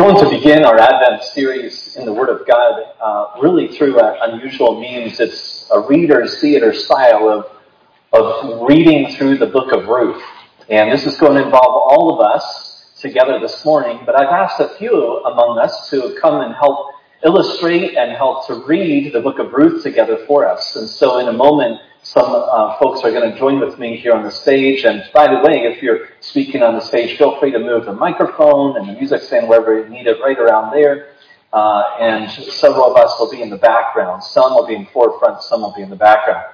going to begin our Advent series in the Word of God uh, really through an unusual means. It's a reader's theater style of, of reading through the book of Ruth. And this is going to involve all of us together this morning, but I've asked a few among us to come and help illustrate and help to read the book of Ruth together for us. And so in a moment, some uh, folks are going to join with me here on the stage. And by the way, if you're speaking on the stage, feel free to move the microphone and the music stand wherever you need it, right around there. Uh, and several of us will be in the background. Some will be in the forefront, some will be in the background.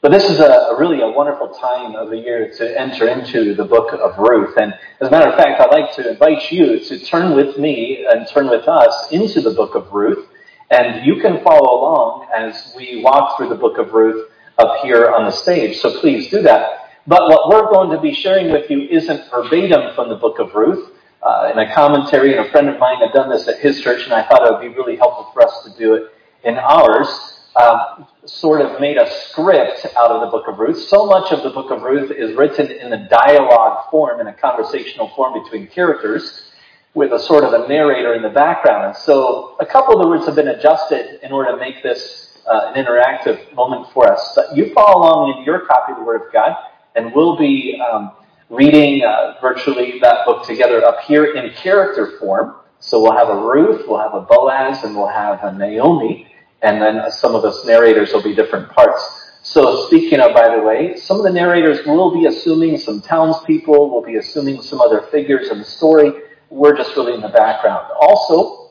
But this is a, really a wonderful time of the year to enter into the book of Ruth. And as a matter of fact, I'd like to invite you to turn with me and turn with us into the book of Ruth. And you can follow along as we walk through the book of Ruth up here on the stage. So please do that. But what we're going to be sharing with you isn't verbatim from the book of Ruth. Uh, in a commentary, and a friend of mine had done this at his church, and I thought it would be really helpful for us to do it in ours. Um, sort of made a script out of the book of Ruth. So much of the book of Ruth is written in a dialogue form, in a conversational form between characters, with a sort of a narrator in the background. And so a couple of the words have been adjusted in order to make this uh, an interactive moment for us. But you follow along in your copy of the Word of God, and we'll be um, reading uh, virtually that book together up here in character form. So we'll have a Ruth, we'll have a Boaz, and we'll have a Naomi, and then some of us narrators will be different parts. So speaking of, by the way, some of the narrators will be assuming some townspeople, will be assuming some other figures in the story. We're just really in the background. Also,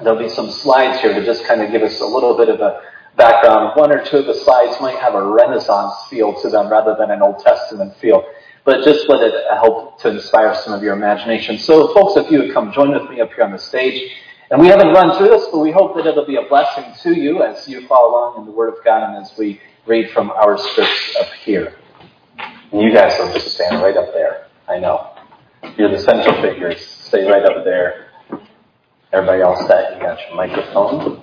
there'll be some slides here to just kind of give us a little bit of a background. One or two of the slides might have a Renaissance feel to them rather than an Old Testament feel. But just let it help to inspire some of your imagination. So, folks, if you would come join with me up here on the stage. And we haven't run through this, but we hope that it'll be a blessing to you as you follow along in the Word of God and as we read from our scripts up here. And you guys will just stand right up there. I know. You're the central figures. Stay right up there. Everybody else set? You got your microphone.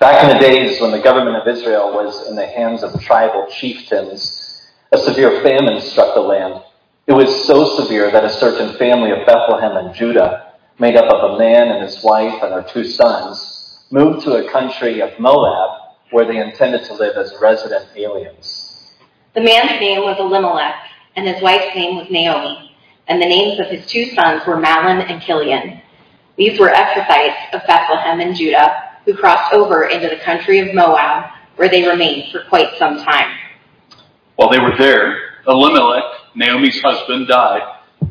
Back in the days when the government of Israel was in the hands of tribal chieftains, a severe famine struck the land. It was so severe that a certain family of Bethlehem and Judah, made up of a man and his wife and their two sons, moved to a country of Moab where they intended to live as resident aliens. The man's name was Elimelech, and his wife's name was Naomi, and the names of his two sons were Mahlon and Chilion. These were Ephrathites of Bethlehem and Judah who crossed over into the country of Moab, where they remained for quite some time. While they were there, Elimelech, Naomi's husband, died,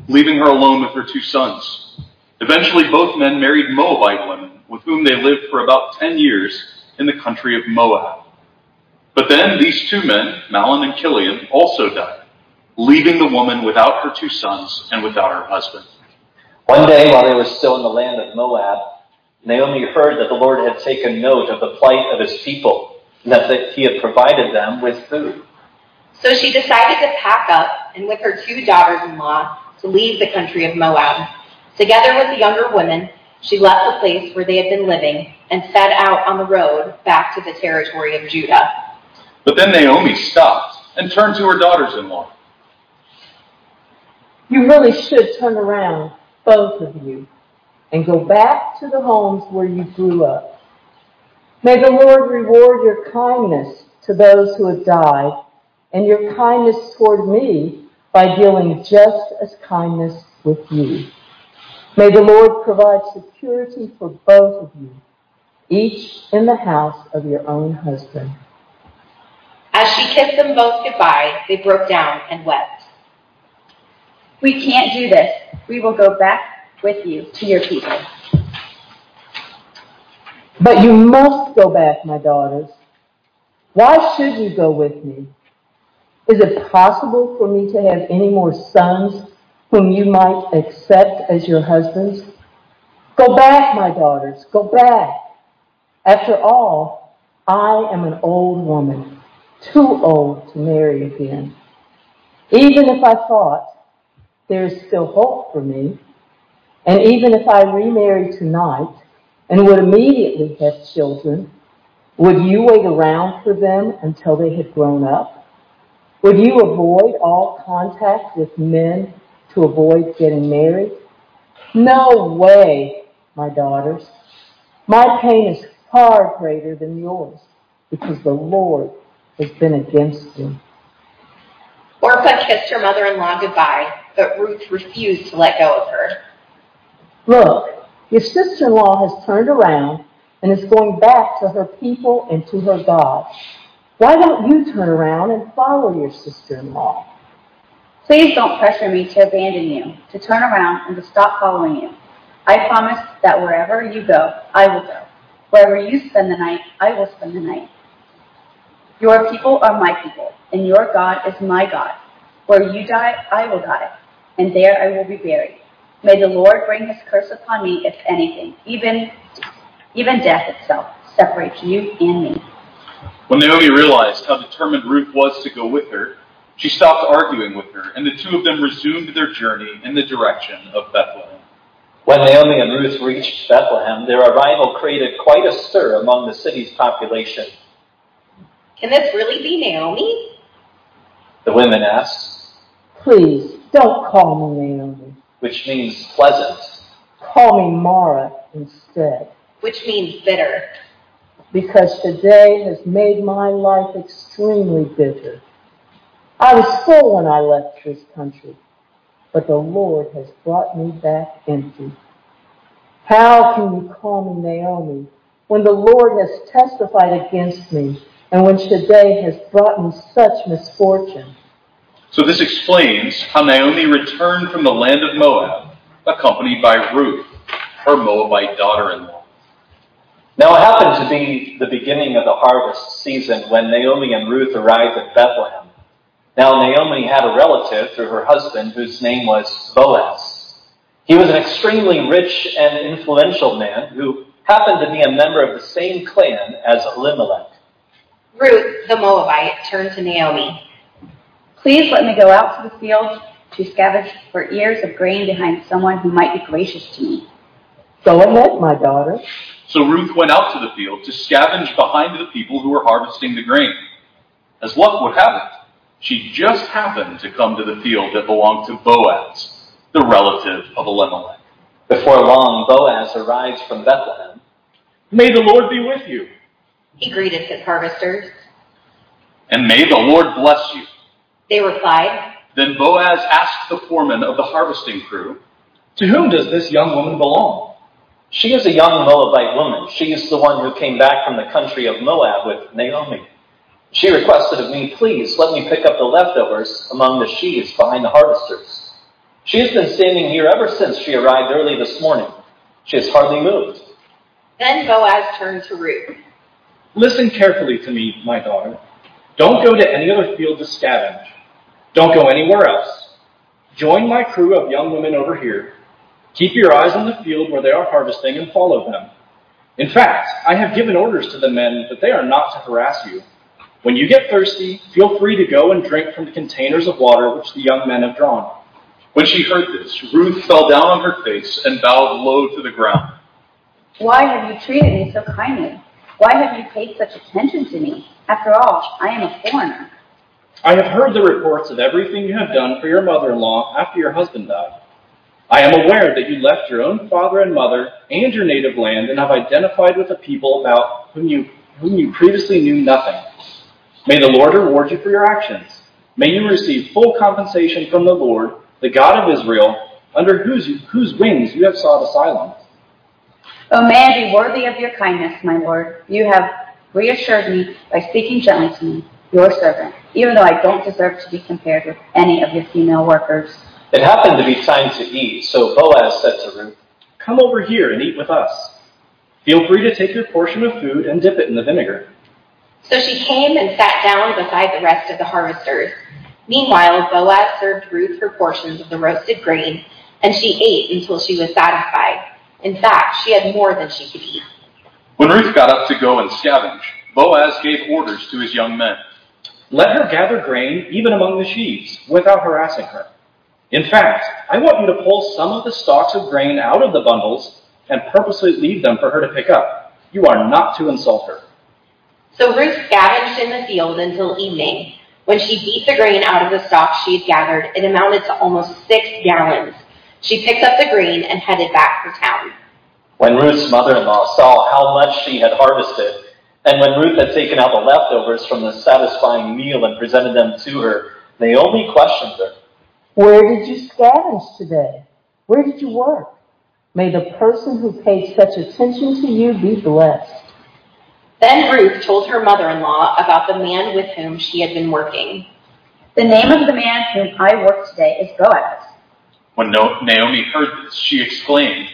leaving her alone with her two sons. Eventually, both men married Moabite women, with whom they lived for about ten years in the country of Moab. But then these two men, Mahlon and Chilion, also died, leaving the woman without her two sons and without her husband. One day, while they were still in the land of Moab, Naomi heard that the Lord had taken note of the plight of his people and that he had provided them with food. So she decided to pack up and with her two daughters-in-law to leave the country of Moab. Together with the younger women, she left the place where they had been living and set out on the road back to the territory of Judah. But then Naomi stopped and turned to her daughters-in-law. You really should turn around, both of you and go back to the homes where you grew up. May the Lord reward your kindness to those who have died and your kindness toward me by dealing just as kindness with you. May the Lord provide security for both of you, each in the house of your own husband. As she kissed them both goodbye, they broke down and wept. We can't do this. We will go back with you to your people. But you must go back, my daughters. Why should you go with me? Is it possible for me to have any more sons whom you might accept as your husbands? Go back, my daughters, go back. After all, I am an old woman, too old to marry again. Even if I thought there is still hope for me, and even if I remarried tonight and would immediately have children, would you wait around for them until they had grown up? Would you avoid all contact with men to avoid getting married? No way, my daughters. My pain is far greater than yours because the Lord has been against you. Orpah kissed her mother-in-law goodbye, but Ruth refused to let go of her. Look, your sister-in-law has turned around and is going back to her people and to her God. Why don't you turn around and follow your sister-in-law? Please don't pressure me to abandon you, to turn around, and to stop following you. I promise that wherever you go, I will go. Wherever you spend the night, I will spend the night. Your people are my people, and your God is my God. Where you die, I will die, and there I will be buried. May the Lord bring his curse upon me, if anything, even, even death itself separates you and me. When Naomi realized how determined Ruth was to go with her, she stopped arguing with her, and the two of them resumed their journey in the direction of Bethlehem. When Naomi and Ruth reached Bethlehem, their arrival created quite a stir among the city's population. Can this really be Naomi? The women asked, Please, don't call me Naomi. which means pleasant. Call me Mara instead, Which means bitter. Because today has made my life extremely bitter. I was full when I left this country, but the Lord has brought me back empty. How can you call me Naomi when the Lord has testified against me and when today has brought me such misfortune? So this explains how Naomi returned from the land of Moab, accompanied by Ruth, her Moabite daughter-in-law. Now it happened to be the beginning of the harvest season when Naomi and Ruth arrived at Bethlehem. Now Naomi had a relative through her husband whose name was Boaz. He was an extremely rich and influential man who happened to be a member of the same clan as Elimelech. Ruth, the Moabite, turned to Naomi. Please let me go out to the field to scavenge for ears of grain behind someone who might be gracious to me. Go ahead, my daughter. So Ruth went out to the field to scavenge behind the people who were harvesting the grain. As luck would have it, she just happened to come to the field that belonged to Boaz, the relative of Elimelech. Before long, Boaz arrived from Bethlehem. May the Lord be with you. He greeted his harvesters. And may the Lord bless you. They replied, Then Boaz asked the foreman of the harvesting crew, To whom does this young woman belong? She is a young Moabite woman. She is the one who came back from the country of Moab with Naomi. She requested of me, please let me pick up the leftovers among the sheaves behind the harvesters. She has been standing here ever since she arrived early this morning. She has hardly moved. Then Boaz turned to Ruth. Listen carefully to me, my daughter. Don't go to any other field to scavenge. Don't go anywhere else. Join my crew of young women over here. Keep your eyes on the field where they are harvesting and follow them. In fact, I have given orders to the men that they are not to harass you. When you get thirsty, feel free to go and drink from the containers of water which the young men have drawn. When she heard this, Ruth fell down on her face and bowed low to the ground. Why have you treated me so kindly? Why have you paid such attention to me? After all, I am a foreigner. I have heard the reports of everything you have done for your mother-in-law after your husband died. I am aware that you left your own father and mother and your native land and have identified with a people about whom you, whom you previously knew nothing. May the Lord reward you for your actions. May you receive full compensation from the Lord, the God of Israel, under whose, whose wings you have sought asylum. O man, be worthy of your kindness, my Lord. You have reassured me by speaking gently to me, your servant, even though I don't deserve to be compared with any of your female workers. It happened to be time to eat, so Boaz said to Ruth, Come over here and eat with us. Feel free to take your portion of food and dip it in the vinegar. So she came and sat down beside the rest of the harvesters. Meanwhile, Boaz served Ruth her portions of the roasted grain, and she ate until she was satisfied. In fact, she had more than she could eat. When Ruth got up to go and scavenge, Boaz gave orders to his young men. Let her gather grain even among the sheaves without harassing her. In fact, I want you to pull some of the stalks of grain out of the bundles and purposely leave them for her to pick up. You are not to insult her. So Ruth scavenged in the field until evening. When she beat the grain out of the stalks she had gathered, it amounted to almost six gallons. She picked up the grain and headed back for town. When Ruth's mother-in-law saw how much she had harvested, and when Ruth had taken out the leftovers from the satisfying meal and presented them to her, Naomi questioned her. Where did you scavenge today? Where did you work? May the person who paid such attention to you be blessed. Then Ruth told her mother-in-law about the man with whom she had been working. The name of the man whom I work today is Boaz. When No- Naomi heard this, she exclaimed,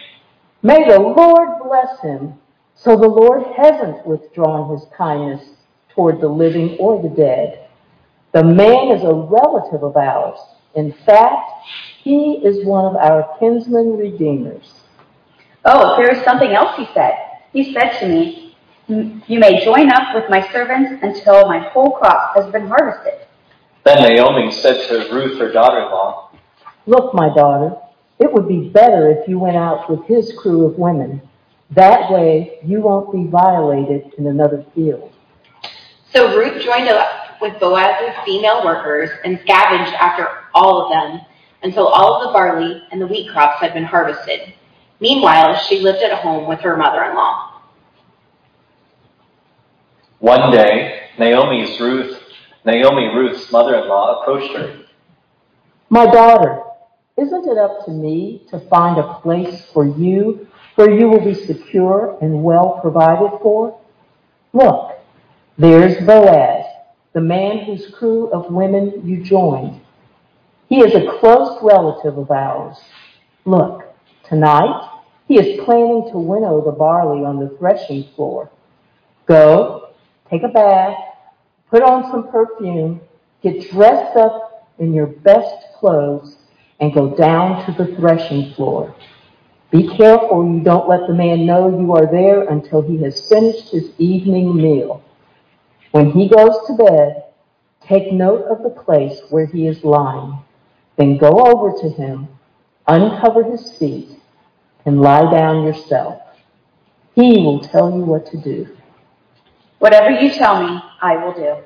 May the Lord bless him. So the Lord hasn't withdrawn his kindness toward the living or the dead. The man is a relative of ours. In fact, he is one of our kinsman redeemers. Oh, there is something else he said. He said to me, You may join up with my servants until my whole crop has been harvested. Then Naomi said to Ruth, her daughter-in-law, Look, my daughter, it would be better if you went out with his crew of women. That way you won't be violated in another field. So Ruth joined up with Boaz's female workers and scavenged after all of them until all of the barley and the wheat crops had been harvested. Meanwhile, she lived at home with her mother-in-law. One day, Naomi's Ruth, Naomi Ruth's mother-in-law approached her. My daughter, isn't it up to me to find a place for you where you will be secure and well provided for? Look, there's Boaz, the man whose crew of women you joined. He is a close relative of ours. Look, tonight he is planning to winnow the barley on the threshing floor. Go, take a bath, put on some perfume, get dressed up in your best clothes, and go down to the threshing floor. Be careful you don't let the man know you are there until he has finished his evening meal. When he goes to bed, take note of the place where he is lying. Then go over to him, uncover his feet, and lie down yourself. He will tell you what to do. Whatever you tell me, I will do.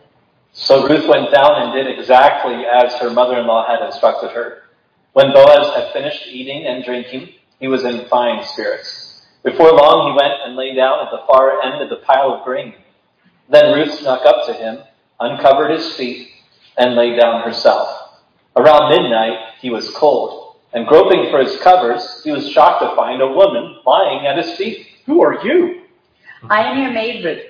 So Ruth went down and did exactly as her mother-in-law had instructed her. When Boaz had finished eating and drinking, he was in fine spirits. Before long, he went and lay down at the far end of the pile of grain. Then Ruth snuck up to him, uncovered his feet, and lay down herself. Around midnight, he was cold, and groping for his covers, he was shocked to find a woman lying at his feet. Who are you? I am your maid, Ruth.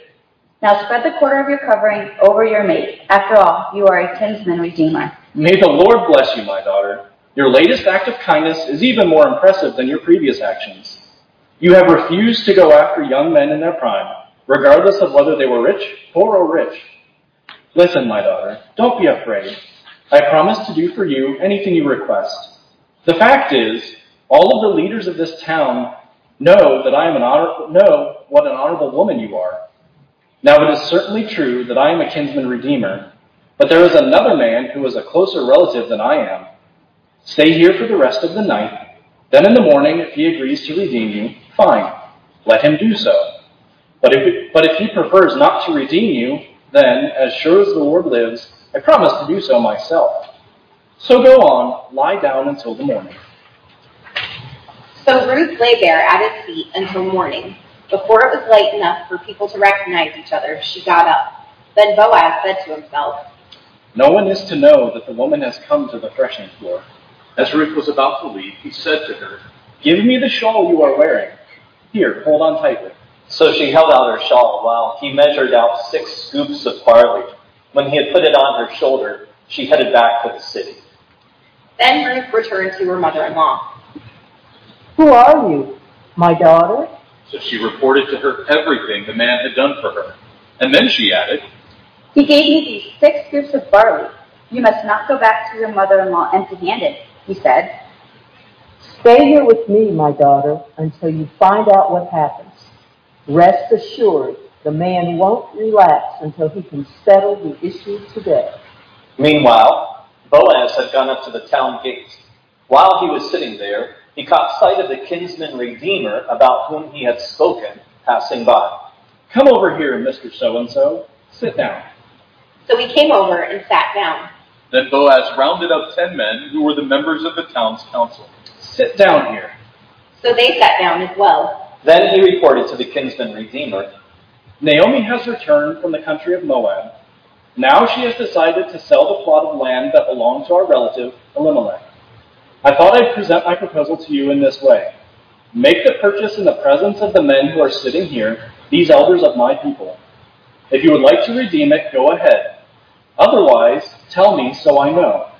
Now spread the quarter of your covering over your maid. After all, you are a kinsman redeemer. May the Lord bless you, my daughter. Your latest act of kindness is even more impressive than your previous actions. You have refused to go after young men in their prime, regardless of whether they were rich, poor, or rich. Listen, my daughter, don't be afraid. I promise to do for you anything you request. The fact is, all of the leaders of this town know that I am an honor, know what an honorable woman you are. Now it is certainly true that I am a kinsman redeemer, but there is another man who is a closer relative than I am. Stay here for the rest of the night. Then in the morning, if he agrees to redeem you, fine. Let him do so. But if, but if he prefers not to redeem you, then, as sure as the Lord lives, I promise to do so myself. So go on, lie down until the morning. So Ruth lay there at his feet until morning. Before it was light enough for people to recognize each other, she got up. Then Boaz said to himself, No one is to know that the woman has come to the threshing floor. As Ruth was about to leave, he said to her, Give me the shawl you are wearing. Here, hold on tightly. So she held out her shawl while he measured out six scoops of barley. When he had put it on her shoulder, she headed back to the city. Then Ruth returned to her mother-in-law. Who are you? My daughter? So she reported to her everything the man had done for her. And then she added, He gave me these six scoops of barley. You must not go back to your mother-in-law empty-handed, he said. Stay here with me, my daughter, until you find out what happens. Rest assured, the man won't relax until he can settle the issue today. Meanwhile, Boaz had gone up to the town gate. While he was sitting there, he caught sight of the kinsman redeemer about whom he had spoken passing by. Come over here, Mr. So and so. Sit down. So he came over and sat down. Then Boaz rounded up ten men who were the members of the town's council. Sit down here. So they sat down as well. Then he reported to the kinsman redeemer, Naomi has returned from the country of Moab. Now she has decided to sell the plot of land that belonged to our relative, Elimelech. I thought I'd present my proposal to you in this way. Make the purchase in the presence of the men who are sitting here, these elders of my people. If you would like to redeem it, go ahead. Otherwise, tell me so I know.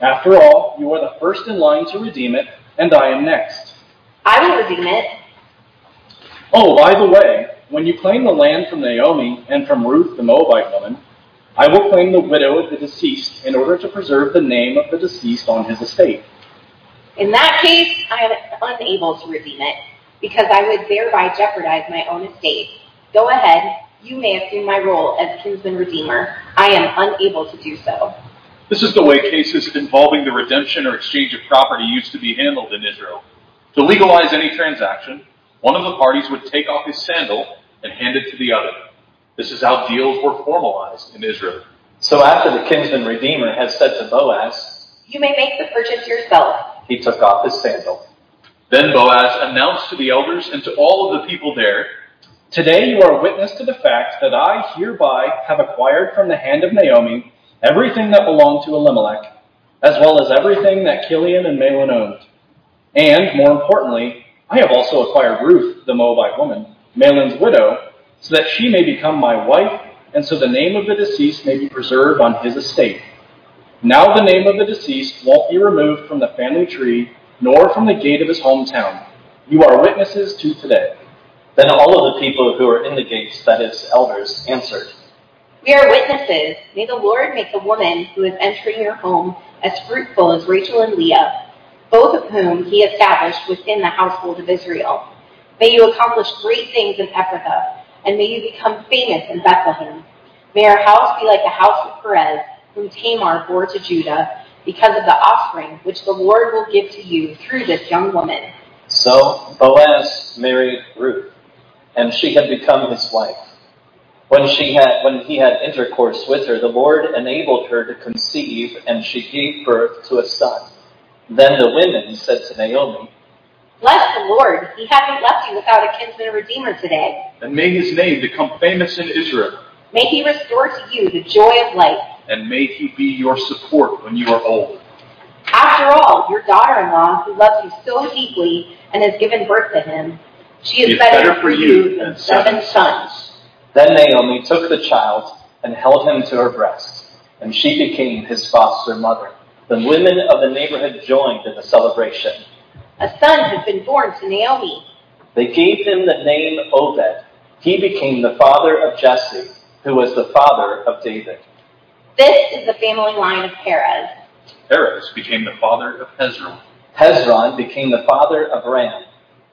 After all, you are the first in line to redeem it, and I am next. I will redeem it. Oh, by the way, when you claim the land from Naomi and from Ruth the Moabite woman, I will claim the widow of the deceased in order to preserve the name of the deceased on his estate. In that case, I am unable to redeem it, because I would thereby jeopardize my own estate. Go ahead. You may assume my role as kinsman redeemer. I am unable to do so. This is the way cases involving the redemption or exchange of property used to be handled in Israel. To legalize any transaction, one of the parties would take off his sandal and hand it to the other. This is how deals were formalized in Israel. So after the kinsman redeemer had said to Boaz, You may make the purchase yourself. he took off his sandal. Then Boaz announced to the elders and to all of the people there, Today you are witness to the fact that I hereby have acquired from the hand of Naomi everything that belonged to Elimelech, as well as everything that Chilion and Mahlon owned. And, more importantly, I have also acquired Ruth, the Moabite woman, Mahlon's widow, so that she may become my wife, and so the name of the deceased may be preserved on his estate. Now the name of the deceased won't be removed from the family tree, nor from the gate of his hometown. You are witnesses to today. Then all of the people who were in the gates, that is, elders, answered, We are witnesses. May the Lord make the woman who is entering your home as fruitful as Rachel and Leah, both of whom he established within the household of Israel. May you accomplish great things in Ephrathah, and may you become famous in Bethlehem. May our house be like the house of Perez, whom Tamar bore to Judah, because of the offspring which the Lord will give to you through this young woman. So Boaz married Ruth, and she had become his wife. When she had when he had intercourse with her, the Lord enabled her to conceive, and she gave birth to a son. Then the women said to Naomi, Bless the Lord, he hasn't left you without a kinsman redeemer today. and may his name become famous in Israel, May he restore to you the joy of life. and may he be your support when you are old. After all, your daughter-in-law, who loves you so deeply and has given birth to him, she is It's better, for you than seven sons. Then Naomi took the child and held him to her breast, and she became his foster mother. The women of the neighborhood joined in the celebration. A son has been born to Naomi. They gave him the name Obed. He became the father of Jesse, who was the father of David. This is the family line of Perez. Perez became the father of Hezron. Hezron became the father of Ram.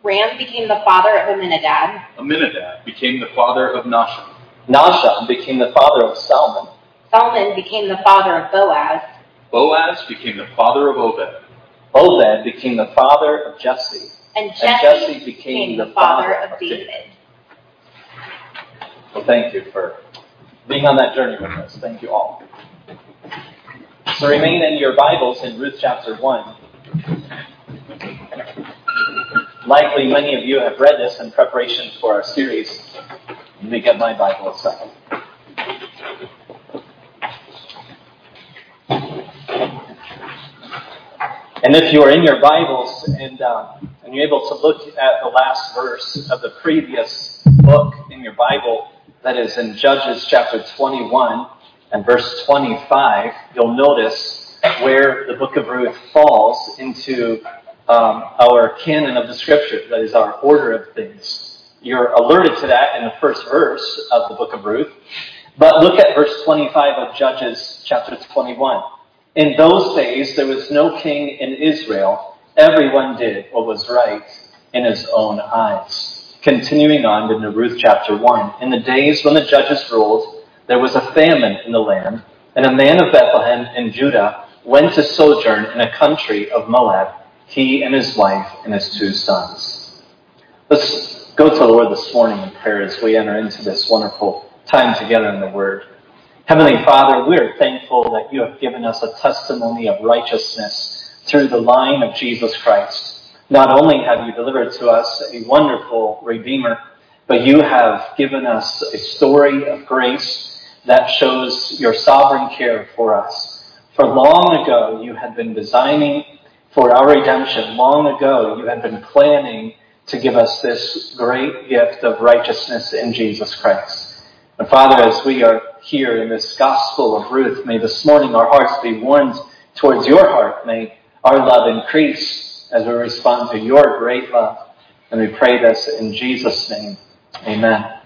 Ram became the father of Aminadab. Aminadab became the father of Nahshon. Nahshon became the father of Salmon. Solomon became the father of Boaz. Boaz became the father of Obed. Obed became the father of Jesse. And Jesse, And Jesse became the father of David. Well, thank you for being on that journey with us. Thank you all. So remain in your Bibles in Ruth chapter 1. Likely many of you have read this in preparation for our series. Let me get my Bible a second. And if you are in your Bibles and, um, and you're able to look at the last verse of the previous book in your Bible, that is in Judges chapter 21 and verse 25, you'll notice where the book of Ruth falls into um, our canon of the scripture, that is our order of things. You're alerted to that in the first verse of the book of Ruth. But look at verse 25 of Judges chapter 21. In those days, there was no king in Israel. Everyone did what was right in his own eyes. Continuing on into Ruth chapter 1. In the days when the judges ruled, there was a famine in the land, and a man of Bethlehem in Judah went to sojourn in a country of Moab, he and his wife and his two sons. Let's go to the Lord this morning in prayer as we enter into this wonderful time together in the Word. Heavenly Father, we're thankful that you have given us a testimony of righteousness through the line of Jesus Christ. Not only have you delivered to us a wonderful Redeemer, but you have given us a story of grace that shows your sovereign care for us. For long ago, you had been designing for our redemption. Long ago, you had been planning to give us this great gift of righteousness in Jesus Christ. And Father, as we are here in this gospel of Ruth, may this morning our hearts be warmed towards your heart. May our love increase as we respond to your great love. And we pray this in Jesus' name. Amen.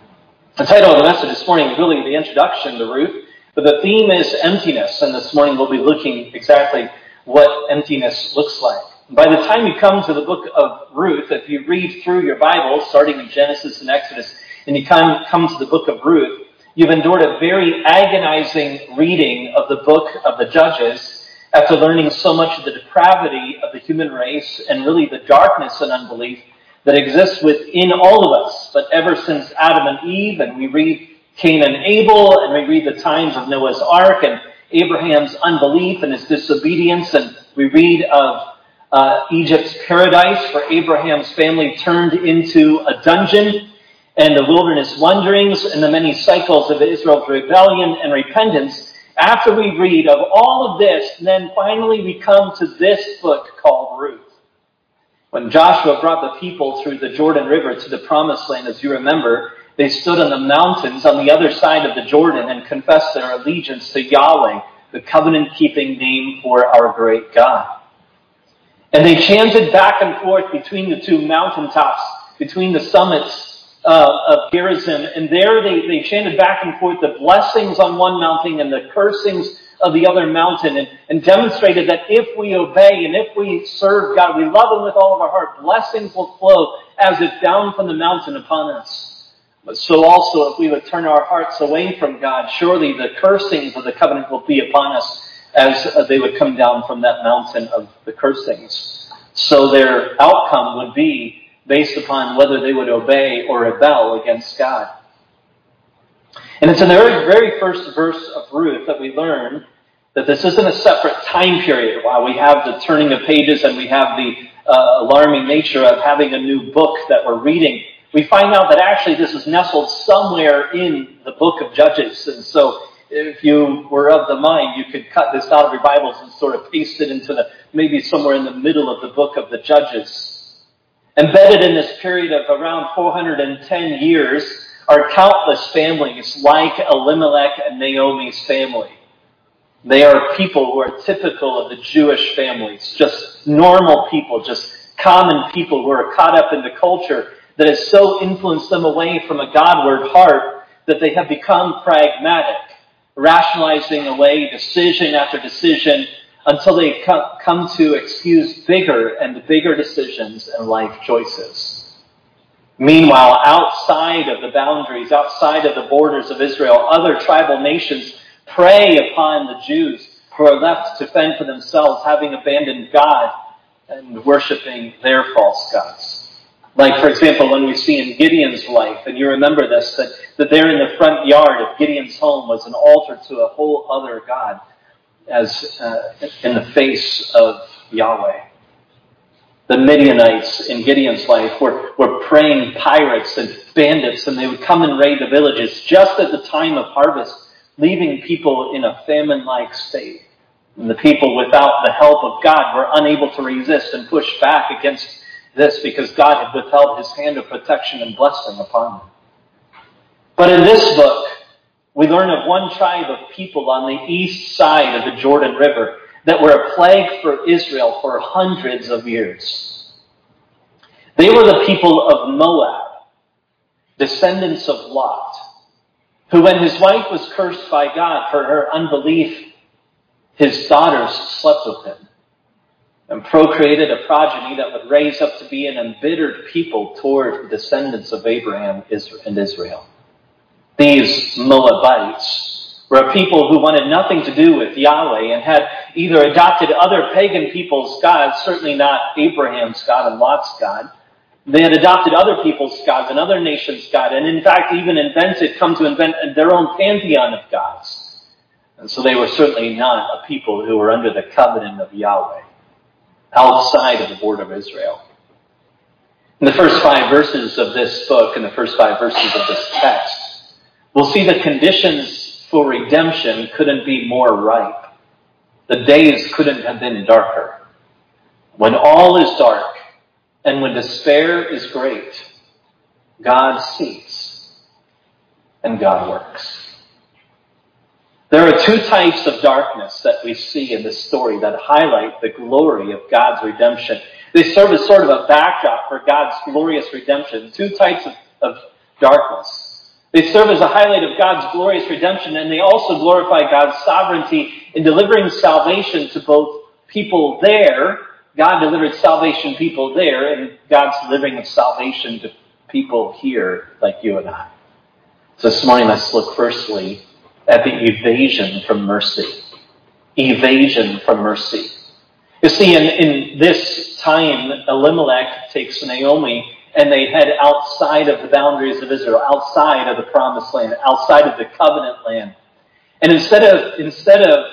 The title of the message this morning is really the introduction to Ruth, but the theme is emptiness, and this morning we'll be looking exactly what emptiness looks like. By the time you come to the book of Ruth, if you read through your Bible, starting in Genesis and Exodus, and you come, come to the book of Ruth, you've endured a very agonizing reading of the book of the Judges after learning so much of the depravity of the human race and really the darkness and unbelief that exists within all of us. But ever since Adam and Eve, and we read Cain and Abel, and we read the times of Noah's Ark and Abraham's unbelief and his disobedience, and we read of uh, Egypt's paradise, where Abraham's family turned into a dungeon, and the wilderness wanderings, and the many cycles of Israel's rebellion and repentance. After we read of all of this, then finally we come to this book called Ruth. When Joshua brought the people through the Jordan River to the promised land, as you remember, they stood on the mountains on the other side of the Jordan and confessed their allegiance to Yahweh, the covenant keeping name for our great God. And they chanted back and forth between the two mountaintops, between the summits uh, of Gerizim, and there they, they chanted back and forth the blessings on one mountain and the cursings of the other mountain and, and demonstrated that if we obey and if we serve God, we love Him with all of our heart, blessings will flow as if down from the mountain upon us. But so also, if we would turn our hearts away from God, surely the cursings of the covenant will be upon us as uh, they would come down from that mountain of the cursings. So their outcome would be based upon whether they would obey or rebel against God. And it's in the very, first verse of Ruth that we learn that this isn't a separate time period while we have the turning of pages and we have the uh, alarming nature of having a new book that we're reading. We find out that actually this is nestled somewhere in the book of Judges. And so if you were of the mind, you could cut this out of your Bibles and sort of paste it into the, maybe somewhere in the middle of the book of the Judges. Embedded in this period of around 410 years are countless families like Elimelech and Naomi's family. They are people who are typical of the Jewish families, just normal people, just common people who are caught up in the culture that has so influenced them away from a Godward heart that they have become pragmatic, rationalizing away decision after decision until they come to excuse bigger and bigger decisions and life choices. Meanwhile, outside of the boundaries, outside of the borders of Israel, other tribal nations prey upon the Jews who are left to fend for themselves, having abandoned God and worshiping their false gods. Like, for example, when we see in Gideon's life, and you remember this, that, that there in the front yard of Gideon's home was an altar to a whole other God as uh, in the face of Yahweh. The Midianites in Gideon's life were, were preying pirates and bandits, and they would come and raid the villages just at the time of harvest leaving people in a famine like state. And the people, without the help of God, were unable to resist and push back against this because God had withheld his hand of protection and blessing upon them. But in this book, we learn of one tribe of people on the east side of the Jordan River that were a plague for Israel for hundreds of years. They were the people of Moab, descendants of Lot who, when his wife was cursed by God for her unbelief, his daughters slept with him and procreated a progeny that would raise up to be an embittered people toward the descendants of Abraham and Israel. These Moabites were a people who wanted nothing to do with Yahweh and had either adopted other pagan people's gods, certainly not Abraham's God and Lot's God, they had adopted other people's gods and other nations' gods, and in fact even invented, come to invent their own pantheon of gods. And so they were certainly not a people who were under the covenant of Yahweh, outside of the border of Israel. In the first five verses of this book, in the first five verses of this text, we'll see the conditions for redemption couldn't be more ripe. The days couldn't have been darker. When all is dark and when despair is great, God sees and God works. There are two types of darkness that we see in this story that highlight the glory of God's redemption. They serve as sort of a backdrop for God's glorious redemption. Two types of, of darkness. They serve as a highlight of God's glorious redemption, and they also glorify God's sovereignty in delivering salvation to both people there. God delivered salvation people there, and God's delivering of salvation to people here, like you and I. So this morning, let's look firstly at the evasion from mercy. Evasion from mercy. You see, in, in this time, Elimelech takes Naomi and they head outside of the boundaries of Israel, outside of the promised land, outside of the covenant land. And instead of, instead of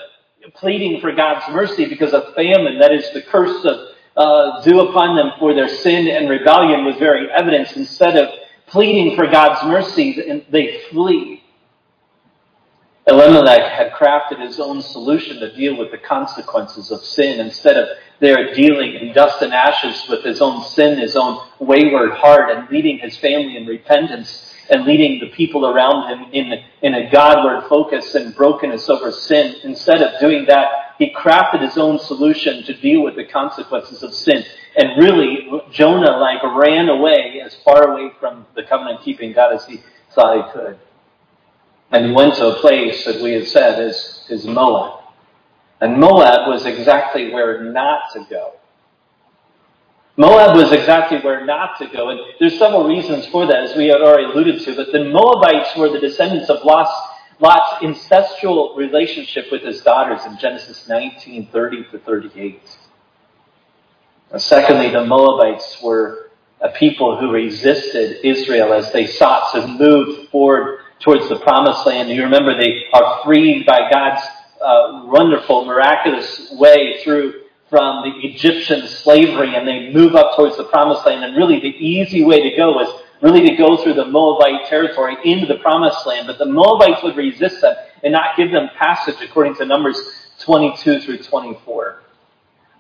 pleading for God's mercy because of famine, that is the curse of, uh, due upon them for their sin and rebellion was very evident. Instead of pleading for God's mercy, they flee. Elimelech had crafted his own solution to deal with the consequences of sin instead of there dealing in dust and ashes with his own sin, his own wayward heart, and leading his family in repentance and leading the people around him in, in a Godward focus and brokenness over sin. Instead of doing that, he crafted his own solution to deal with the consequences of sin. And really, Jonah like ran away as far away from the covenant keeping God as he thought he could and he went to a place that we had said is, is Moab. And Moab was exactly where not to go. Moab was exactly where not to go. And there's several reasons for that, as we had already alluded to. But the Moabites were the descendants of Lot's, Lot's incestual relationship with his daughters in Genesis 19, 30 to 38. And secondly, the Moabites were a people who resisted Israel as they sought to move forward towards the promised land. You remember they are freed by God's uh, wonderful, miraculous way through from the Egyptian slavery and they move up towards the promised land. And really the easy way to go is really to go through the Moabite territory into the promised land. But the Moabites would resist them and not give them passage according to Numbers 22 through 24.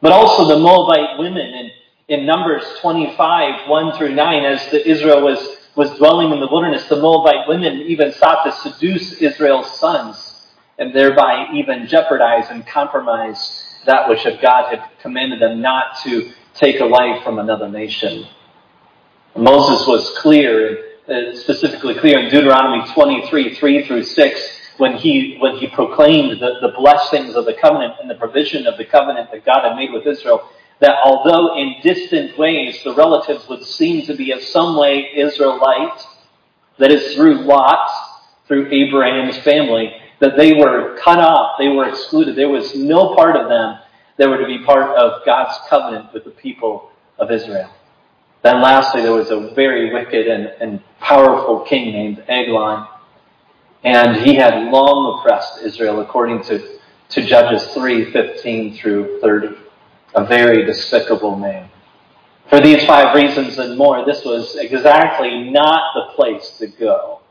But also the Moabite women in, in Numbers 25, 1 through 9, as the Israel was was dwelling in the wilderness, the Moabite women even sought to seduce Israel's sons and thereby even jeopardize and compromise that which God had commanded them not to take a life from another nation. Moses was clear, uh, specifically clear in Deuteronomy 23, 3 through 6, when he, when he proclaimed the, the blessings of the covenant and the provision of the covenant that God had made with Israel that although in distant ways the relatives would seem to be in some way Israelite, that is through Lot, through Abraham's family, that they were cut off, they were excluded. There was no part of them that were to be part of God's covenant with the people of Israel. Then lastly, there was a very wicked and, and powerful king named Eglon, and he had long oppressed Israel according to, to Judges 3, 15 through 30 a very despicable man. For these five reasons and more, this was exactly not the place to go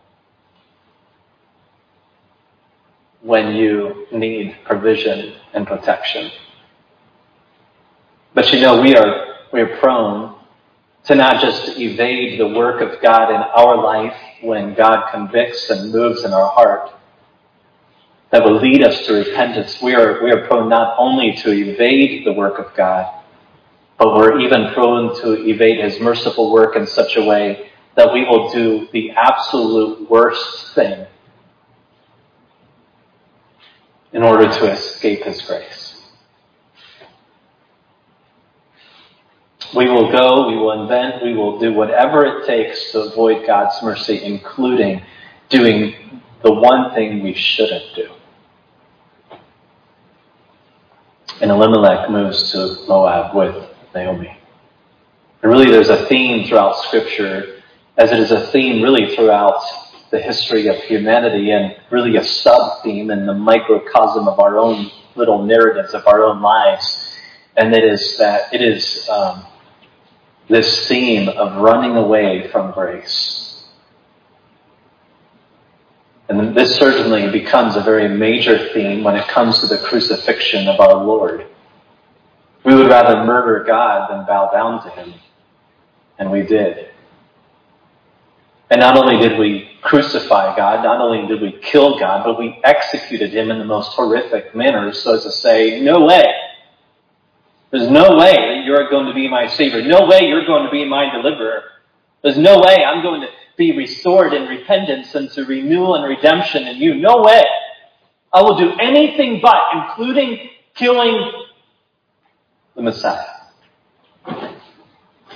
when you need provision and protection. But you know, we are, we are prone to not just evade the work of God in our life when God convicts and moves in our heart, that will lead us to repentance, we are, we are prone not only to evade the work of God, but we're even prone to evade His merciful work in such a way that we will do the absolute worst thing in order to escape His grace. We will go, we will invent, we will do whatever it takes to avoid God's mercy, including doing the one thing we shouldn't do. And Elimelech moves to Moab with Naomi. And really, there's a theme throughout Scripture, as it is a theme really throughout the history of humanity and really a sub theme in the microcosm of our own little narratives of our own lives. And it is that it is um, this theme of running away from grace. And this certainly becomes a very major theme when it comes to the crucifixion of our Lord. We would rather murder God than bow down to Him. And we did. And not only did we crucify God, not only did we kill God, but we executed Him in the most horrific manner, so as to say, no way. There's no way that you're going to be my Savior. No way you're going to be my deliverer. There's no way I'm going to be restored in repentance and to renewal and redemption in you. No way. I will do anything but, including killing the Messiah.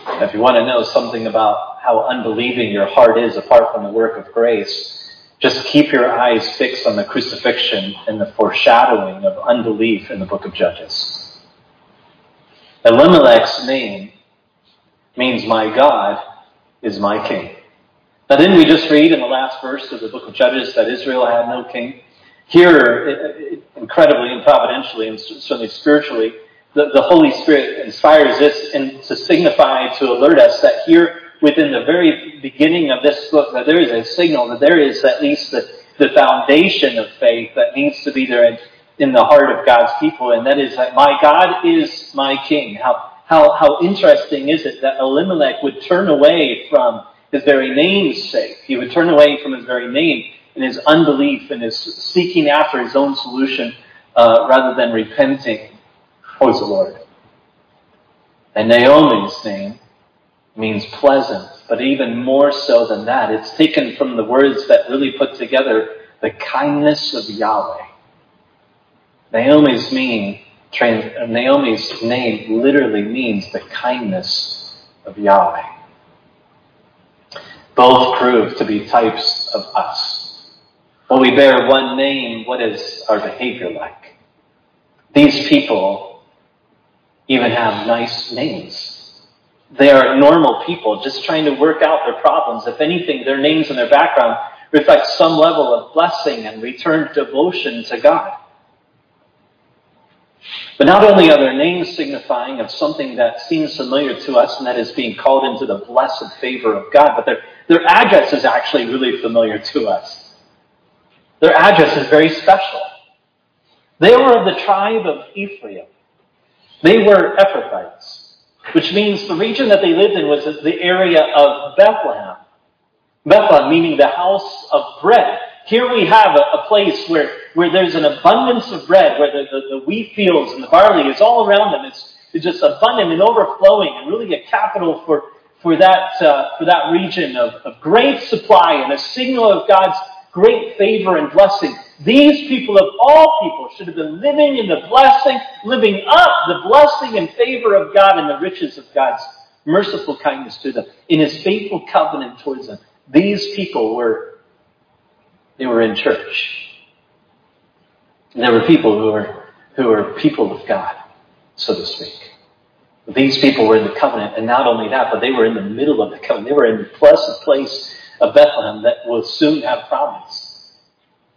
If you want to know something about how unbelieving your heart is apart from the work of grace, just keep your eyes fixed on the crucifixion and the foreshadowing of unbelief in the book of Judges. Elimelech's name means my God is my king. Now, didn't we just read in the last verse of the book of Judges that Israel had no king? Here, incredibly and providentially, and certainly spiritually, the, the Holy Spirit inspires this and to signify, to alert us that here within the very beginning of this book, that there is a signal that there is at least the, the foundation of faith that needs to be there in, in the heart of God's people, and that is that my God is my king. How, how, how interesting is it that Elimelech would turn away from his very name's sake? He would turn away from his very name in his unbelief and his seeking after his own solution uh, rather than repenting Praise the Lord. And Naomi's name means pleasant, but even more so than that, it's taken from the words that really put together the kindness of Yahweh. Naomi's mean, Naomi's name literally means the kindness of Yahweh. Both prove to be types of us. When we bear one name, what is our behavior like? These people even have nice names. They are normal people just trying to work out their problems. If anything, their names and their background reflect some level of blessing and returned devotion to God. But not only are their names signifying of something that seems familiar to us and that is being called into the blessed favor of God, but their, their address is actually really familiar to us. Their address is very special. They were of the tribe of Ephraim. They were Ephrathites, which means the region that they lived in was the area of Bethlehem. Bethlehem, meaning the house of bread. Here we have a, a place where, where there's an abundance of bread, where the, the, the, wheat fields and the barley is all around them. It's, it's just abundant and overflowing, and really a capital for, for, that, uh, for that region of, of great supply and a signal of God's great favor and blessing. These people of all people should have been living in the blessing, living up the blessing and favor of God and the riches of God's merciful kindness to them, in his faithful covenant towards them. These people were, they were in church. There were people who were, who were people of God, so to speak. These people were in the covenant, and not only that, but they were in the middle of the covenant. They were in the blessed place of Bethlehem that will soon have promise.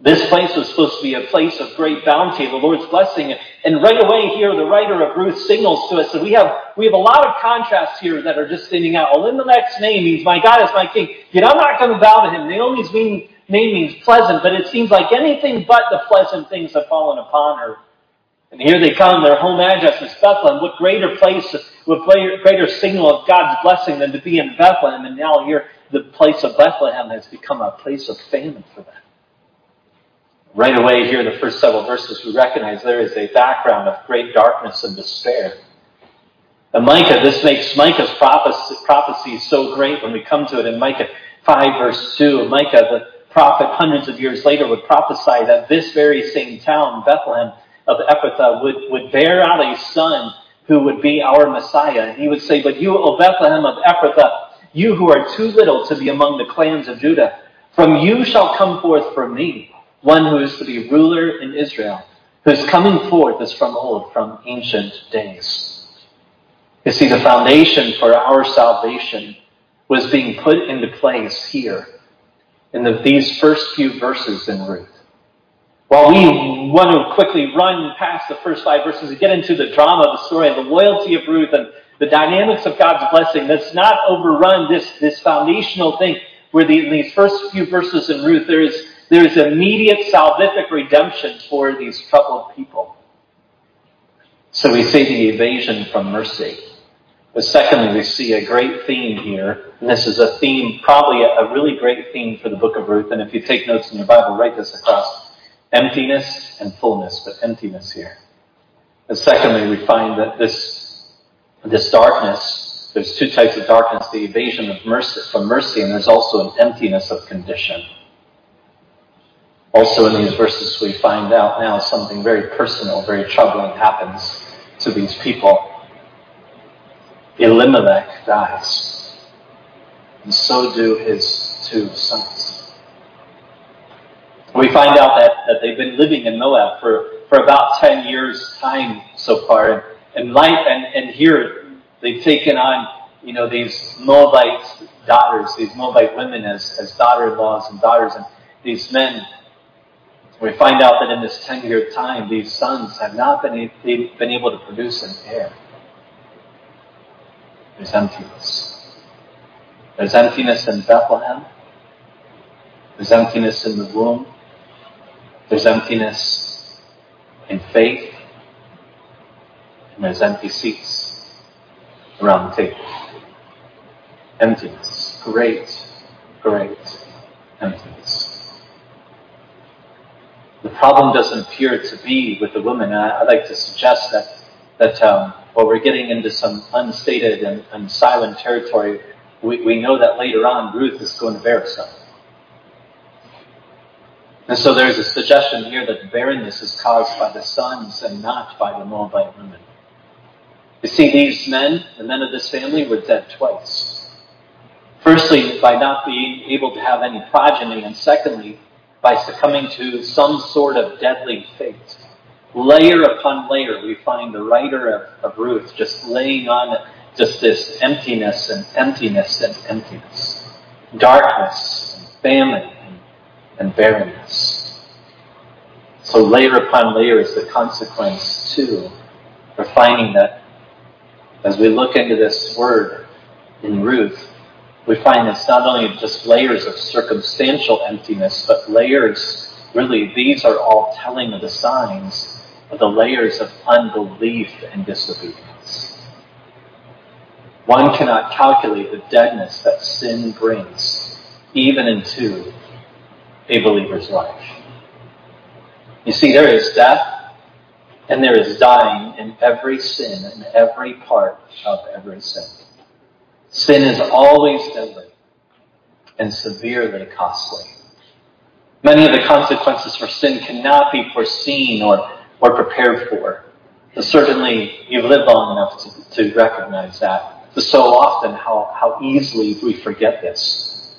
This place was supposed to be a place of great bounty, the Lord's blessing. And right away here, the writer of Ruth signals to us that we have, we have a lot of contrasts here that are just standing out. Elimelech's name means, my God is my king. Yet I'm not going to bow to him. Naomi's name means pleasant, but it seems like anything but the pleasant things have fallen upon her. And here they come, their home address is Bethlehem. What greater place, what greater signal of God's blessing than to be in Bethlehem? And now here, the place of Bethlehem has become a place of famine for them. Right away here, in the first several verses, we recognize there is a background of great darkness and despair. And Micah, this makes Micah's prophecy, prophecy so great when we come to it in Micah 5 verse 2. Micah, the prophet hundreds of years later, would prophesy that this very same town, Bethlehem of Ephrathah, would, would bear out a son who would be our Messiah. And he would say, But you, O Bethlehem of Ephrathah, you who are too little to be among the clans of Judah, from you shall come forth for me one who is to be ruler in Israel, whose coming forth is from old, from ancient days. You see, the foundation for our salvation was being put into place here in the, these first few verses in Ruth. While we want to quickly run past the first five verses and get into the drama of the story and the loyalty of Ruth and the dynamics of God's blessing, let's not overrun this, this foundational thing where the, in these first few verses in Ruth, there is, there is immediate salvific redemption for these troubled people. So we see the evasion from mercy. But secondly, we see a great theme here. And this is a theme, probably a, really great theme for the book of Ruth. And if you take notes in your Bible, write this across. Emptiness and fullness, but emptiness here. And secondly, we find that this, this darkness, there's two types of darkness, the evasion of mercy from mercy, and there's also an emptiness of condition. Also in these verses we find out now something very personal, very troubling happens to these people. Elimelech dies, and so do his two sons. We find out that, that they've been living in Moab for, for about 10 years' time so far, and, and life, and, and here they've taken on, you know, these Moabite daughters, these Moabite women as, as daughter-in-laws and daughters, and these men we find out that in this 10 year time, these sons have not been, been able to produce an heir. There's emptiness. There's emptiness in Bethlehem. There's emptiness in the womb. There's emptiness in faith. And there's empty seats around the table. Emptiness. Great, great emptiness. The problem doesn't appear to be with the woman. I, would like to suggest that that um, while we're getting into some unstated and, and silent territory, we, we know that later on Ruth is going to bear son. And so there's a suggestion here that barrenness is caused by the sons and not by the Moabite women. You see, these men, the men of this family, were dead twice. Firstly, by not being able to have any progeny, and secondly, by succumbing to some sort of deadly fate layer upon layer, we find the writer of, of Ruth just laying on just this emptiness and emptiness and emptiness, darkness and famine and, and barrenness. So layer upon layer is the consequence too. We're finding that as we look into this word in Ruth, we find it's not only just layers of circumstantial emptiness, but layers, really, these are all telling of the signs of the layers of unbelief and disobedience. One cannot calculate the deadness that sin brings, even into a believer's life. You see, there is death and there is dying in every sin and every part of every sin. Sin is always deadly and severely costly. Many of the consequences for sin cannot be foreseen or or prepared for. But certainly, you've lived long enough to, to recognize that. But so often, how, how easily we forget this.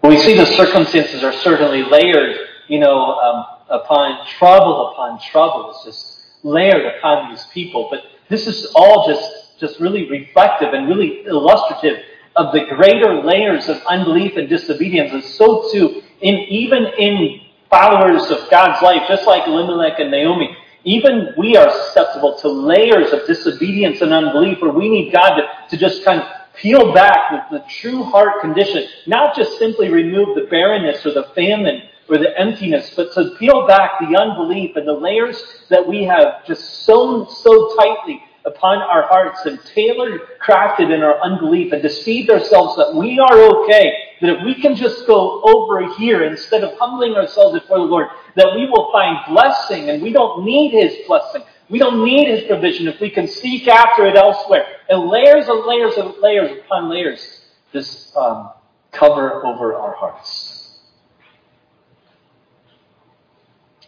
When we see the circumstances are certainly layered, you know, um, upon trouble upon trouble. It's just layered upon these people. But this is all just, just really reflective and really illustrative of the greater layers of unbelief and disobedience. And so too, in, even in followers of God's life, just like Elimelech and Naomi, even we are susceptible to layers of disobedience and unbelief where we need God to, to just kind of peel back the, the true heart condition, not just simply remove the barrenness or the famine or the emptiness, but to peel back the unbelief and the layers that we have just sewn so tightly upon our hearts and tailored, crafted in our unbelief and deceived ourselves that we are okay, that if we can just go over here instead of humbling ourselves before the Lord, that we will find blessing and we don't need His blessing. We don't need His provision if we can seek after it elsewhere. And layers and layers and layers upon layers just um, cover over our hearts.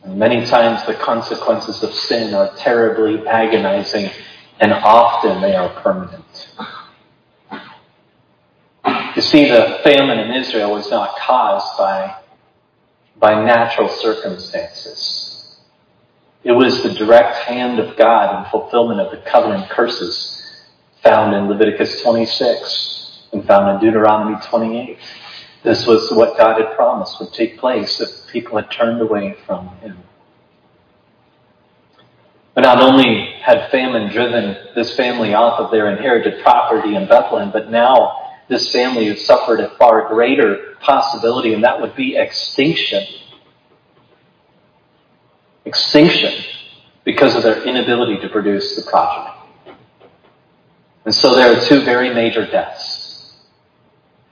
And many times the consequences of sin are terribly agonizing and often they are permanent. You see, the famine in Israel was not caused by, by natural circumstances. It was the direct hand of God in fulfillment of the covenant curses found in Leviticus 26 and found in Deuteronomy 28. This was what God had promised would take place if people had turned away from Him. But not only had famine driven this family off of their inherited property in Bethlehem, but now this family has suffered a far greater possibility, and that would be extinction. Extinction because of their inability to produce the progeny. And so there are two very major deaths.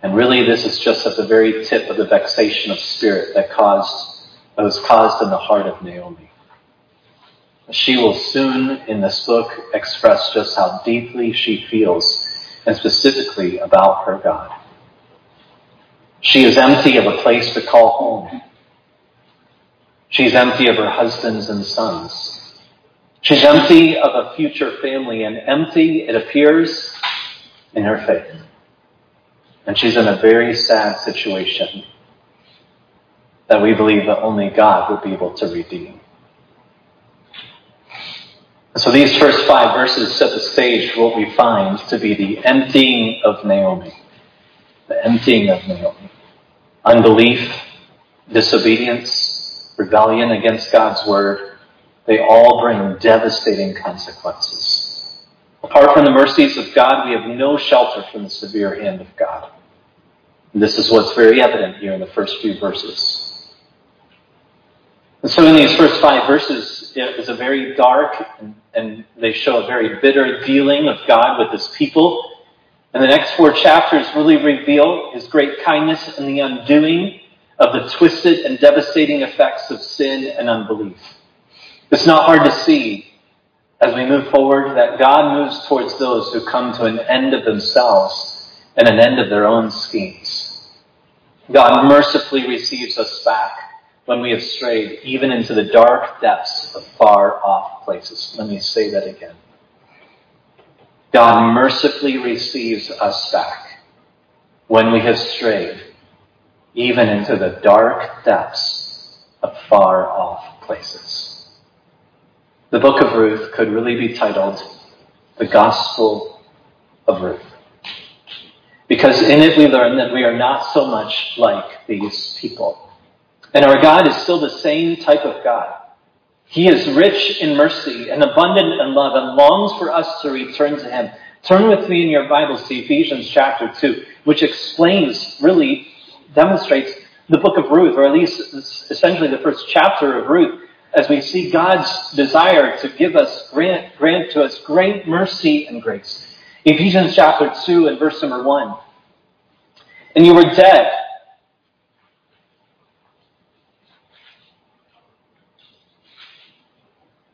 And really this is just at the very tip of the vexation of spirit that caused that was caused in the heart of Naomi. She will soon in this book express just how deeply she feels and specifically about her God. She is empty of a place to call home. She's empty of her husbands and sons. She's empty of a future family and empty, it appears, in her faith. And she's in a very sad situation that we believe that only God would be able to redeem. So these first five verses set the stage for what we find to be the emptying of Naomi. The emptying of Naomi. Unbelief, disobedience, rebellion against God's word, they all bring devastating consequences. Apart from the mercies of God, we have no shelter from the severe hand of God. And this is what's very evident here in the first few verses. And so in these first five verses, it is a very dark and, and they show a very bitter dealing of God with his people. And the next four chapters really reveal his great kindness and the undoing of the twisted and devastating effects of sin and unbelief. It's not hard to see as we move forward that God moves towards those who come to an end of themselves and an end of their own schemes. God mercifully receives us back when we have strayed, even into the dark depths of far off places. Let me say that again. God mercifully receives us back when we have strayed, even into the dark depths of far off places. The book of Ruth could really be titled The Gospel of Ruth. Because in it we learn that we are not so much like these people. And our God is still the same type of God. He is rich in mercy and abundant in love and longs for us to return to Him. Turn with me in your Bibles to Ephesians chapter 2, which explains, really demonstrates the book of Ruth, or at least essentially the first chapter of Ruth, as we see God's desire to give us, grant, grant to us great mercy and grace. Ephesians chapter 2 and verse number 1. And you were dead.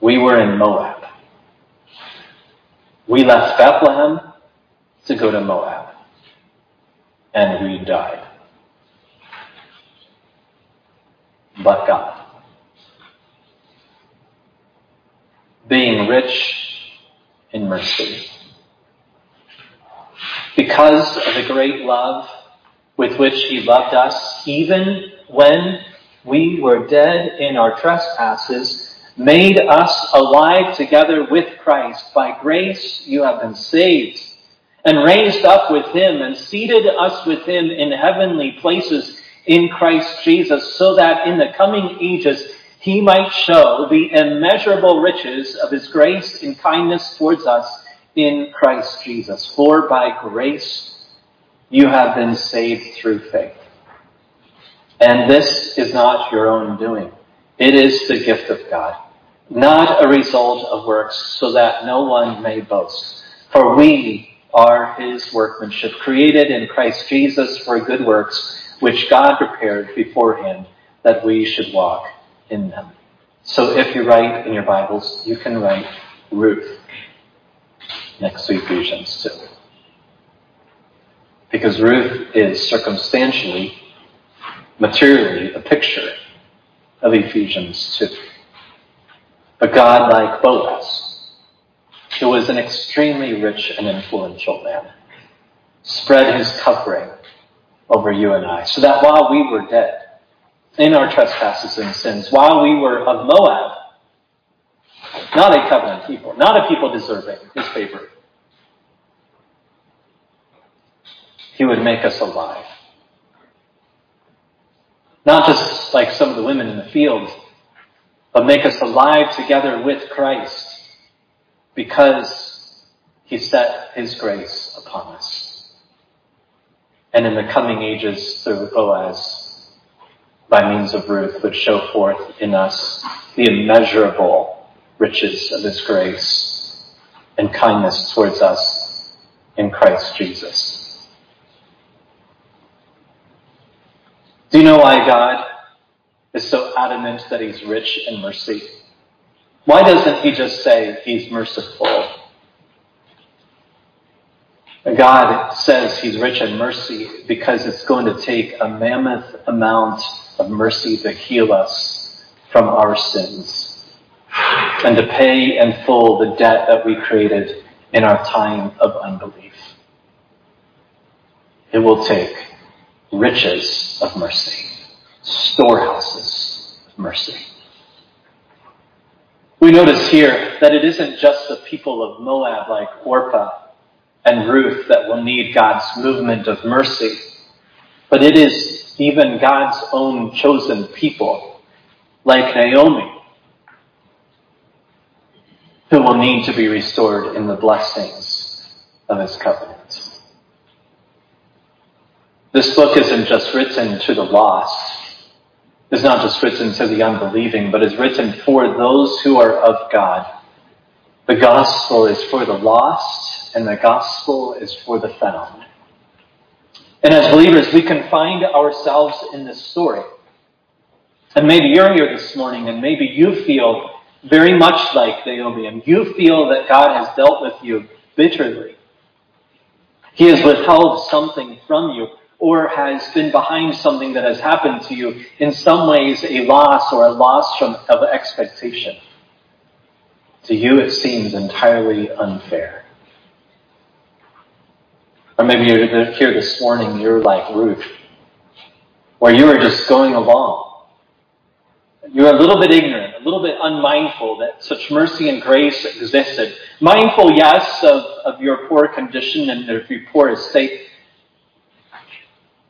We were in Moab. We left Bethlehem to go to Moab, and we died. but God. Being rich in mercy. Because of the great love with which He loved us, even when we were dead in our trespasses, made us alive together with Christ. By grace you have been saved and raised up with Him and seated us with Him in heavenly places in Christ Jesus, so that in the coming ages he might show the immeasurable riches of his grace and kindness towards us in Christ Jesus. For by grace you have been saved through faith. And this is not your own doing. It is the gift of God, not a result of works, so that no one may boast. For we are his workmanship, created in Christ Jesus for good works, which God prepared beforehand that we should walk in them. So if you write in your Bibles, you can write Ruth next to Ephesians 2. Because Ruth is circumstantially materially a picture of Ephesians 2. But God, like Boaz, who was an extremely rich and influential man, spread his covering over you and I, so that while we were dead in our trespasses and sins, while we were of Moab, not a covenant people, not a people deserving his favor, he would make us alive. Not just like some of the women in the field, but make us alive together with Christ because he set his grace upon us. And in the coming ages through Boaz, by means of Ruth, would show forth in us the immeasurable riches of his grace and kindness towards us in Christ Jesus. Do you know why God is so adamant that he's rich in mercy? Why doesn't he just say he's merciful? God says he's rich in mercy because it's going to take a mammoth amount of mercy to heal us from our sins and to pay in full the debt that we created in our time of unbelief. It will take riches of mercy, storehouses of mercy. We notice here that it isn't just the people of Moab like Orpah and Ruth that will need God's movement of mercy, but it is even God's own chosen people like Naomi who will need to be restored in the blessings of his covenant. This book isn't just written to the lost. It's not just written to the unbelieving, but it's written for those who are of God. The gospel is for the lost, and the gospel is for the found. And as believers, we can find ourselves in this story. And maybe you're here this morning, and maybe you feel very much like Naomi, and you feel that God has dealt with you bitterly. He has withheld something from you or has been behind something that has happened to you, in some ways a loss or a loss from, of expectation. To you it seems entirely unfair. Or maybe you're here this morning, you're like Ruth, where you are just going along. You're a little bit ignorant, a little bit unmindful that such mercy and grace existed. Mindful, yes, of, of your poor condition and of your poor estate,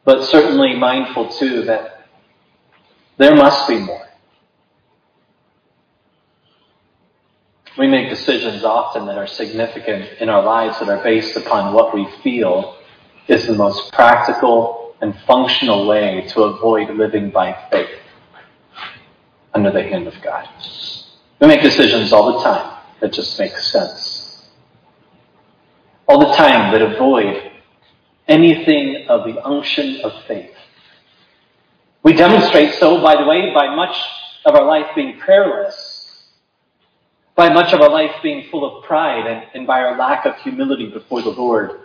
but certainly mindful too that there must be more. We make decisions often that are significant in our lives that are based upon what we feel is the most practical and functional way to avoid living by faith under the hand of God. We make decisions all the time that just make sense. All the time that avoid anything of the unction of faith. We demonstrate so, by the way, by much of our life being prayerless, by much of our life being full of pride, and, and by our lack of humility before the Lord.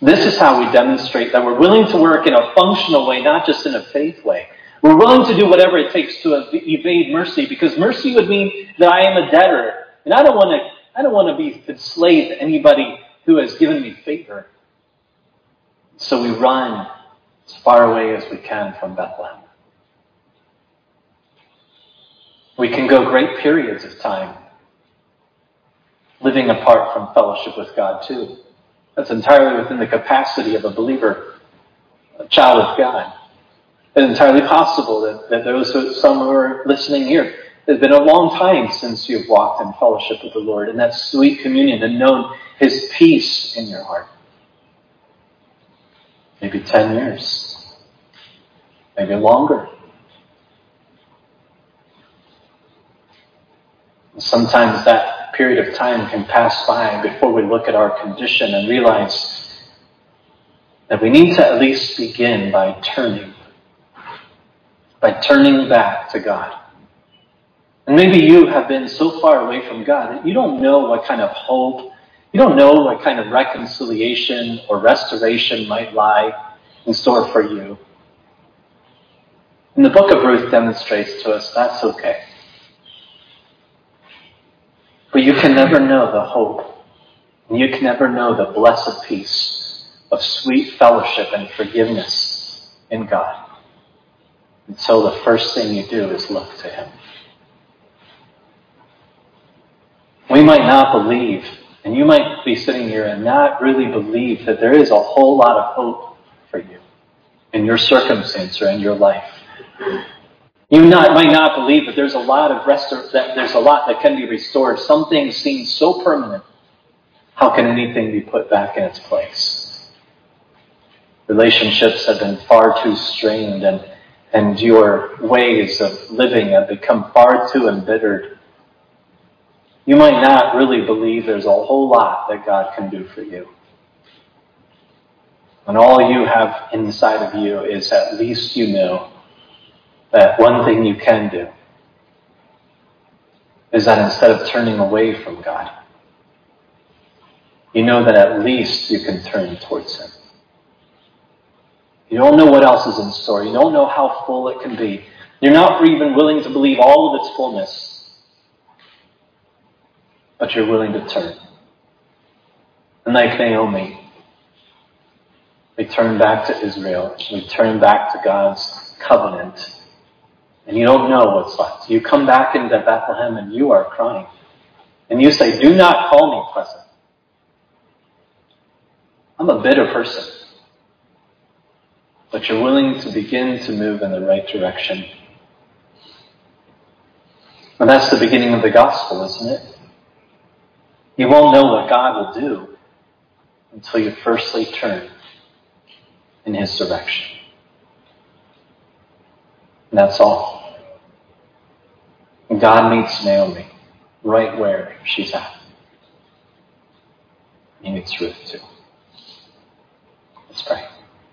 This is how we demonstrate that we're willing to work in a functional way, not just in a faith way. We're willing to do whatever it takes to evade mercy, because mercy would mean that I am a debtor, and I don't want to. I don't want to be enslaved to anybody who has given me favor. So we run as far away as we can from Bethlehem. We can go great periods of time living apart from fellowship with God too. That's entirely within the capacity of a believer, a child of God. It's entirely possible that, that those who, some who are listening here, it's been a long time since you've walked in fellowship with the Lord and that sweet communion and known His peace in your heart maybe 10 years, maybe longer. Sometimes that period of time can pass by before we look at our condition and realize that we need to at least begin by turning, by turning back to God. And maybe you have been so far away from God that you don't know what kind of hope you don't know what kind of reconciliation or restoration might lie in store for you. And the book of Ruth demonstrates to us that's okay. But you can never know the hope, and you can never know the blessed peace of sweet fellowship and forgiveness in God until the first thing you do is look to Him. We might not believe, and you might be sitting here and not really believe that there is a whole lot of hope for you in your circumstance or in your life. You not, might not believe that there's a lot of restor- that there's a lot that can be restored. Some things seem so permanent. How can anything be put back in its place? Relationships have been far too strained and, and your ways of living have become far too embittered. You might not really believe there's a whole lot that God can do for you. And all you have inside of you is at least you know that one thing you can do is that instead of turning away from God, you know that at least you can turn towards Him. You don't know what else is in store. You don't know how full it can be. You're not even willing to believe all of its fullness, but you're willing to turn. And like Naomi, we turn back to Israel. We turn back to God's covenant and you don't know what's left. You come back into Bethlehem and you are crying. And you say, Do not call me pleasant. I'm a bitter person. But you're willing to begin to move in the right direction. And that's the beginning of the gospel, isn't it? You won't know what God will do until you firstly turn in His direction. And that's all. And God meets Naomi right where she's at. He meets Ruth too. Let's pray.